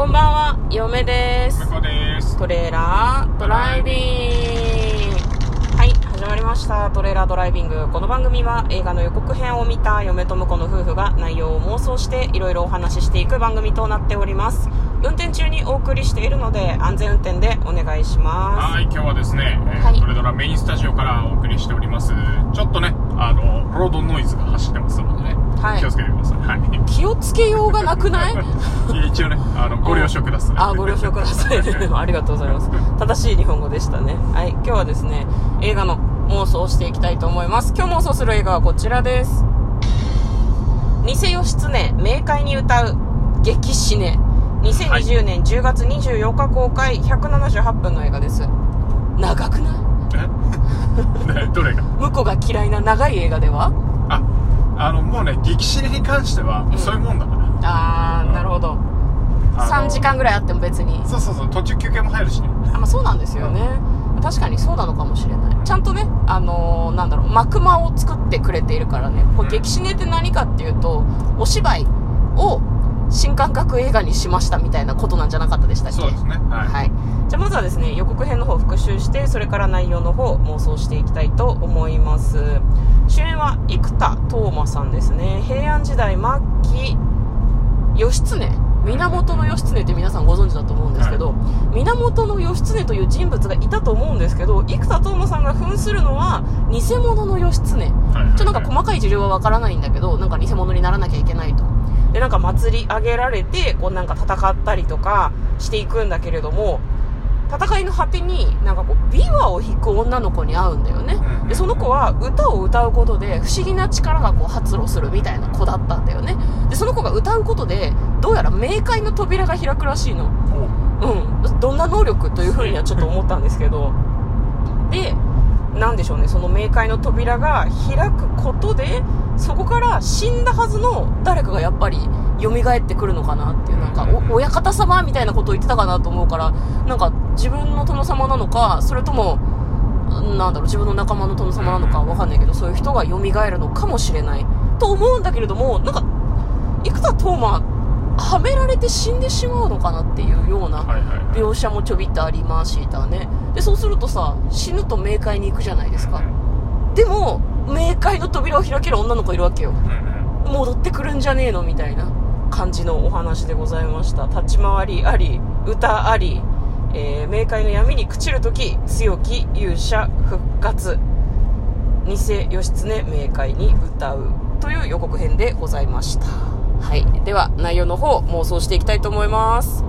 こんばんは、嫁です。です。トレーラードライビング。はい、始まりました。トレーラードライビング。この番組は映画の予告編を見た嫁と婿の夫婦が内容を妄想していろいろお話ししていく番組となっております。運転中にお送りしているので安全運転でお願いしまはい、今日はですね、えーはいトレドラメインスタジオからお送りしております。ちょっとね、あの、ロードノイズが走ってますのでね、はい気をつけてください。はい。す。気をつけようがなくない？一応ね、あの、ご了承ください。あ、ご了承ください。ありがとうございます。正しい日本語でしたね。はい、今日はですね、映画の妄想をしていきたいと思います。今日妄想する映画はこちらです。偽義経、冥界に歌う、激死ね。2020年10月24日公開、178分の映画です。長くない？どれが？向こうが嫌いな長い映画では？あ、あの、もうね、激死に関しては、うんそういうもんだから。あー、なるほど。あの3時間ぐらいあっても別に。そうそうそう、途中休憩も入るしね。あまあ、そうなんですよね、確かにそうなのかもしれないちゃんとねあのーなんだろう幕間を作ってくれているからねこれ激死ねって何かっていうとお芝居を新感覚映画にしましたみたいなことなんじゃなかったでしたっけ？そうですね。はい。はい、じゃあまずはですね予告編の方を復習してそれから内容の方妄想していきたいと思います生田斗真さんですね。平安時代末期義経。源義経って皆さんご存知だと思うんですけど、源義経という人物がいたと思うんですけど生田斗真さんが扮するのは偽物の義経。ちょっとなんか細かい事情はわからないんだけどなんか偽物にならなきゃいけないと。でなんか祭り上げられてこうなんか戦ったりとかしていくんだけれども戦いの果てになんかこう琵琶を弾く女の子に会うんだよね。うんでその子は歌を歌うことで不思議な力がこう発露するみたいな子だったんだよね。でその子が歌うことでどうやら冥界の扉が開くらしいの。う。ん、どんな能力というふうにはちょっと思ったんですけど。でなんでしょうね。その冥界の扉が開くことでそこから死んだはずの誰かがやっぱり蘇ってくるのかなっていう。なんかお親方様みたいなことを言ってたかなと思うからなんか自分の殿様なのかそれともなんだろう自分の仲間の殿様なのかわかんないけどそういう人が蘇るのかもしれない。と思うんだけれどもなんか生田斗真はめられて死んでしまうのかなっていうような。描写もちょびっとありましたね。でそうするとさ死ぬと冥界に行くじゃないですか。でも冥界の扉を開ける女の子いるわけよ。戻ってくるんじゃねえのみたいな感じのお話でございました。立ち回りあり歌あり、えー冥界の闇に朽ちる時強き勇者復活。偽義経冥界に歌うという予告編でございました。はい。では内容の方妄想していきたいと思います。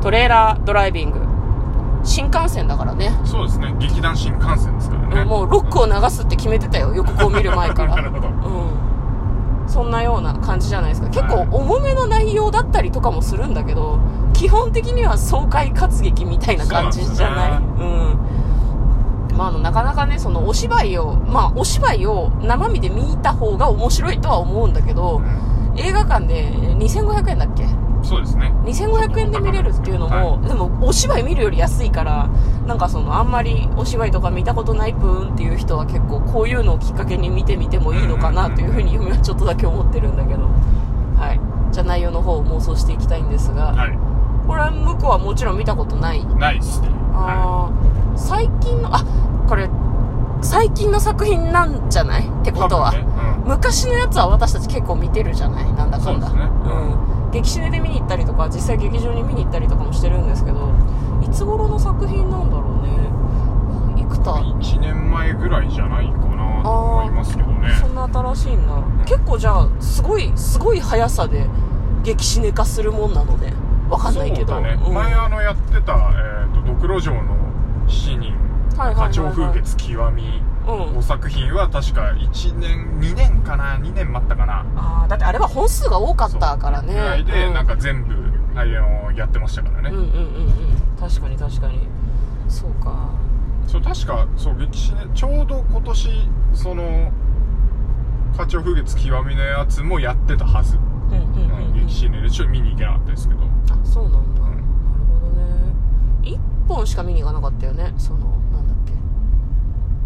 トレーラードライビング。新幹線だからね。そうですね、劇団新幹線ですからね。もうロックを流すって決めてたよ。予告を見る前から。なるほど。うん、そんなような感じじゃないですか。結構重めの内容だったりとかもするんだけど基本的には爽快活劇みたいな感じじゃない？そううん。まあ、あのなかなかねそのお芝居をまあお芝居を生身で見た方が面白いとは思うんだけど映画館で2500円だっけ？そうですね。2500円で見れるっていうのも、でもお芝居見るより安いからなんかそのあんまりお芝居とか見たことないぷーんっていう人は結構こういうのをきっかけに見てみてもいいのかなというふうに嫁はちょっとだけ思ってるんだけど。はい。じゃあ内容の方を妄想していきたいんですが、はい。これは向こうはもちろん見たことない。ないっすね。はあー最近のあこれ最近の作品なんじゃないってい。ことは、多分ね。昔のやつは私たち結構見てるじゃない？なんだかんだ。そうですね。うん、劇シネで見に行ったりとか実際劇場に見に行ったりとかもしてるんですけどいつ頃の作品なんだろうね。生田うん。1年前ぐらいじゃないかなと思いますけどね。そんな新しいんだ。結構じゃあすごいすごい速さで劇シネ化するもんなのね。わかんないけど。ね。うん。前あのやってた、えっと、ドクロ城の7人、はいはいはいはい花鳥風月極みうん5作品は確か1年、2年かな ?2 年待ったかな？あーだってあれは本数が多かったからね。ぐらいで、うん。なんか全部、あの、やってましたからね。うんうんうんうん。確かに確かに。そうか。そう、確か、そう、歴史ね、ちょうど今年、その、花鳥風月極みのやつもやってたはず。うんうんうんうん。歴史ね、でちょっと見に行けなかったですけど。あそうなんだ、ん。なるほどね。1本しか見に行かなかったよねその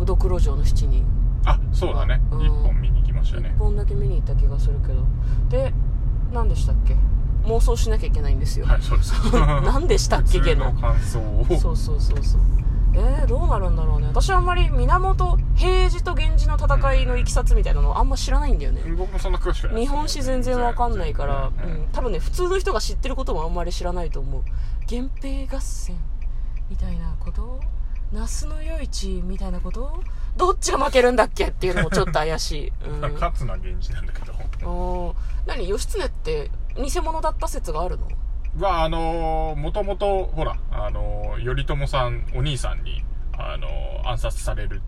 なんだっけドクロ城の7人。あ、そうだね。うん。1本見に行きました1ね。本だけ見に行った気がするけど。で何でしたっけ？妄想しなきゃいけないんですよ、はいそうです。何でしたっけ？けの感想を。そうそうそうそう。えー、どうなるんだろうね。私はあんまり源平治と源氏の戦いのいきさつみたいなのあんま知らないんだよね。僕もそんな詳しくない日本史全然わかんないから、ううんん、多分ね普通の人が知ってることもあんまり知らないと思う。源平合戦みたいなこと？那須の夜市みたいなこと？どっちが負けるんだっけっていうのもちょっと怪しい、うん、勝つな源氏なんだけど。おー。何？義経って偽物だった説があるの？はあのー、もともとほらあのー頼朝さんお兄さんにあのー暗殺される。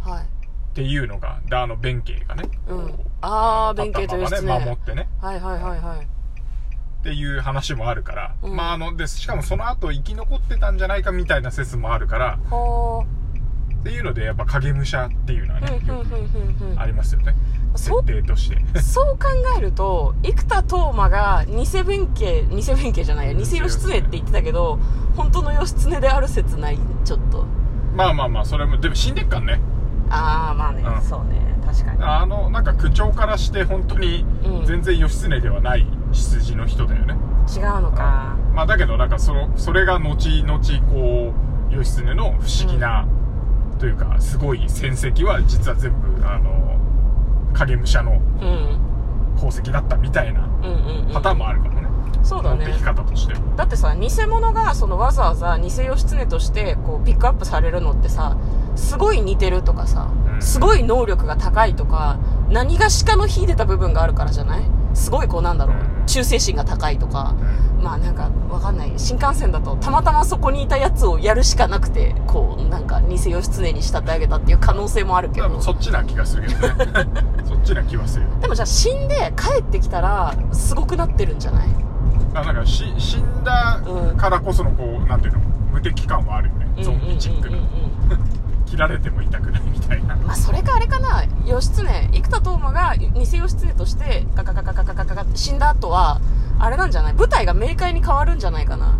はい。っていうのがであの弁慶がね、うん。ああ弁慶と義経、立ったままね守ってね。はいはいはいはいっていう話もあるから、うん。まああのでしかもその後生き残ってたんじゃないかみたいな説もあるからはっていうのでやっぱ影武者っていうのはあねありますよね。設定として。そう考えると生田斗真が偽弁慶偽弁慶じゃないや偽義経って言ってたけど本当の義経である説ないちょっと。まあまあまあそれもでも死んでっからね。ああまあね、うん。そうね。確かに。あのなんか口調からして本当にうん。全然義経ではない血筋の人だよね、違うのか。まあだけどなんかそのそれが後々こう義経の不思議な、というかすごい戦績は実は全部あの影武者のうん。功績だったみたいなうんうん、うん、パターンもあるかもね、そうだね。持ってき方として。だってさ偽物がそのわざわざ偽義経としてこうピックアップされるのってさすごい似てるとかさうん。すごい能力が高いとか何がしかの秀でた部分があるからじゃないすごいこうなんだろううん忠誠心が高いとかうん。まあなんかわかんない。新幹線だとたまたまそこにいたやつをやるしかなくてこうなんか偽義経に仕立て上げたっていう可能性もあるけど。そっちな気がするけどね。そっちな気はするよでもじゃあ死んで帰ってきたらすごくなってるんじゃない？あなんかし死んだからこそのこうなんていうの？無敵感はあるよね。ゾンビチックなうんうん。うんうん切られても痛くないみたいな。まあそれかあれかな。義経生田斗真が偽義経としてガガガガガガガガガって死んだ後はあれなんじゃない舞台が明快に変わるんじゃないかな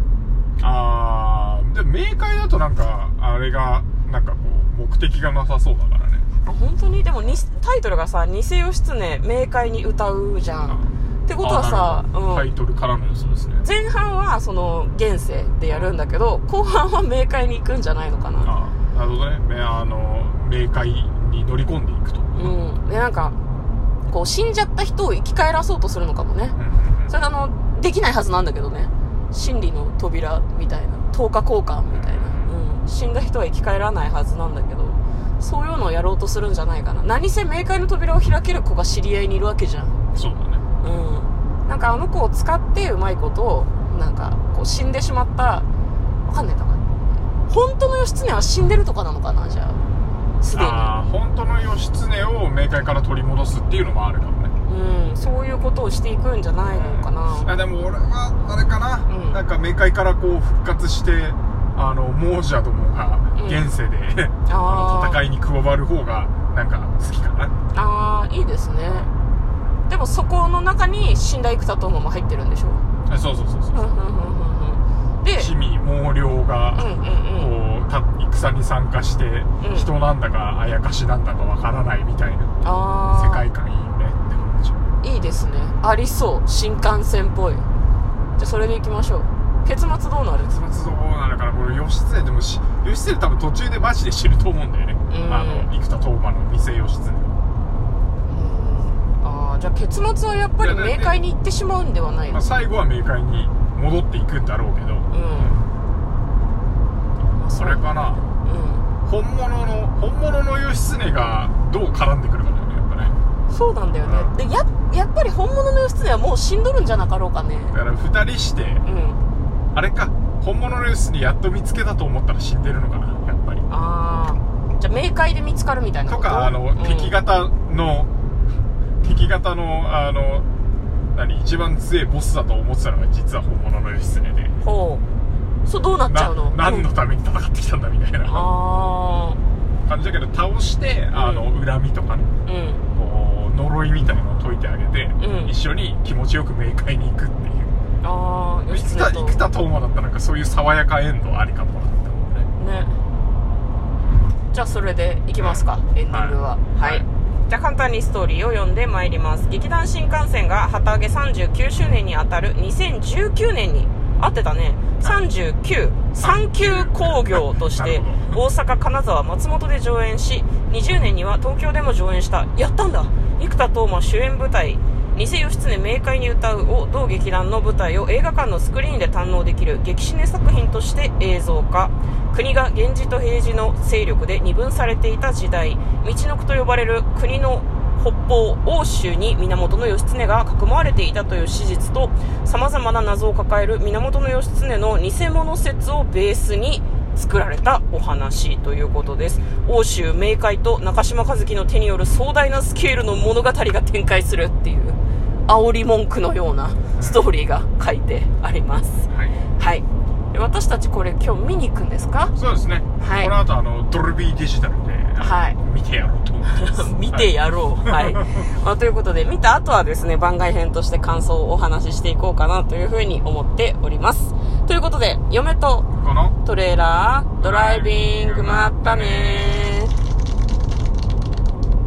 あーでも明快だとなんかあれがなんかこう目的がなさそうだからねあ本当にでもにタイトルがさ「偽義経明快に歌う」じゃんってことはさ、あなるほどタ、イトルからの予想ですね前半はその現世でやるんだけど後半は明快に行くんじゃないのかなあーなるほどね。めあの明快に乗り込んでいくと。うん。でなんかこう死んじゃった人を生き返らそうとするのかもね。それあのできないはずなんだけどね。真理の扉みたいな10日交換みたいな、うん、死んだ人は生き返らないはずなんだけどそういうのをやろうとするんじゃないかな。何せ冥界の扉を開ける子が知り合いにいるわけじゃん。そうだね。うん。なんかあの子を使ってうまいことなんかこう死んでしまったわかんない。だから本当の義経は死んでるとかなのかなじゃあ。すでに。ああ本当の義経を冥界から取り戻すっていうのもあるかもね。うんそういうことをしていくんじゃないのかな、あでも俺はあれかな、うん。なんか冥界からこう復活してあの亡者どもがうん。現世で、あー。あの戦いに加わる方がなんか好きかな。ああいいですね。でもそこの中に死んだ生田斗真も入ってるんでしょ？あそうそうそうそうう。んうんうんうんうんで地味猛量が、うんうんうん。こうた戦に参加して、うん。人なんだかあやかしなんだかわからないみたいな世界観いいよねって感じ。いいですね。ありそう。新幹線っぽい。じゃあそれでいきましょう。結末どうなる？結末どうなるかな。これ義経でもし義経多分途中でマジで死ぬと思うんだよね、うん。あの生田斗真の偽義経。ああじゃあ結末はやっぱり明快に行ってしまうんではないの？まあ、最後は冥界に戻っていくんだろうけど、うんまあそれかなうん本物の本物の義経がどう絡んでくるかだよねやっぱね。そうなんだよね、うん。でややっぱり本物の義経はもう死んどるんじゃなかろうかね。だから2人してうん。あれか本物の義経やっと見つけたと思ったら死んでるのかなやっぱり。ああじゃあ明快で見つかるみたいなこと？とかあの、うん。敵型の敵型のあの何一番強いボスだと思ってたのが実は本物の義経で。ほう。そうどうなっちゃうの？な何のうんために戦ってきたんだみたいな。あ感じだけど倒してあの恨みとかね。あうん。こう呪いみたいなのを解いてあげて、うん。一緒に気持ちよく冥界に行くっていう。ああ義生田生田斗真だったらなんかそういう爽やかエンドありかもなって思うねね。じゃあそれでいきますか、エンディングは。はい。はい、じゃあ簡単にストーリーを読んでまいります。劇団新幹線が旗揚げ39周年にあたる2019年に合ってたね。39産休工業として大阪金沢松本で上演し20年には東京でも上演した。やったんだ。生田斗真主演舞台偽義経明快に歌うを同劇団の舞台を映画館のスクリーンで堪能できる激シネ作品として映像化。国が源氏と平治の勢力で二分されていた時代道の区と呼ばれる国の北方欧州に源義経がかくまわれていたという史実と様々な謎を抱える源義経の偽物説をベースに作られたお話ということです。欧州冥界と中島和樹の手による壮大なスケールの物語が展開するっていう。煽り文句のようなストーリーが書いてあります。はい。はい。で私たちこれ今日見に行くんですか？そうですね、はい。この後あのドルビーデジタルで、はい。見てやろうと思ってます。見てやろう。はい。まあ、ということで、見た後はですね、番外編として感想をお話ししていこうかなというふうに思っております。ということで、嫁とこのトレーラー、ドライビング、まったねー。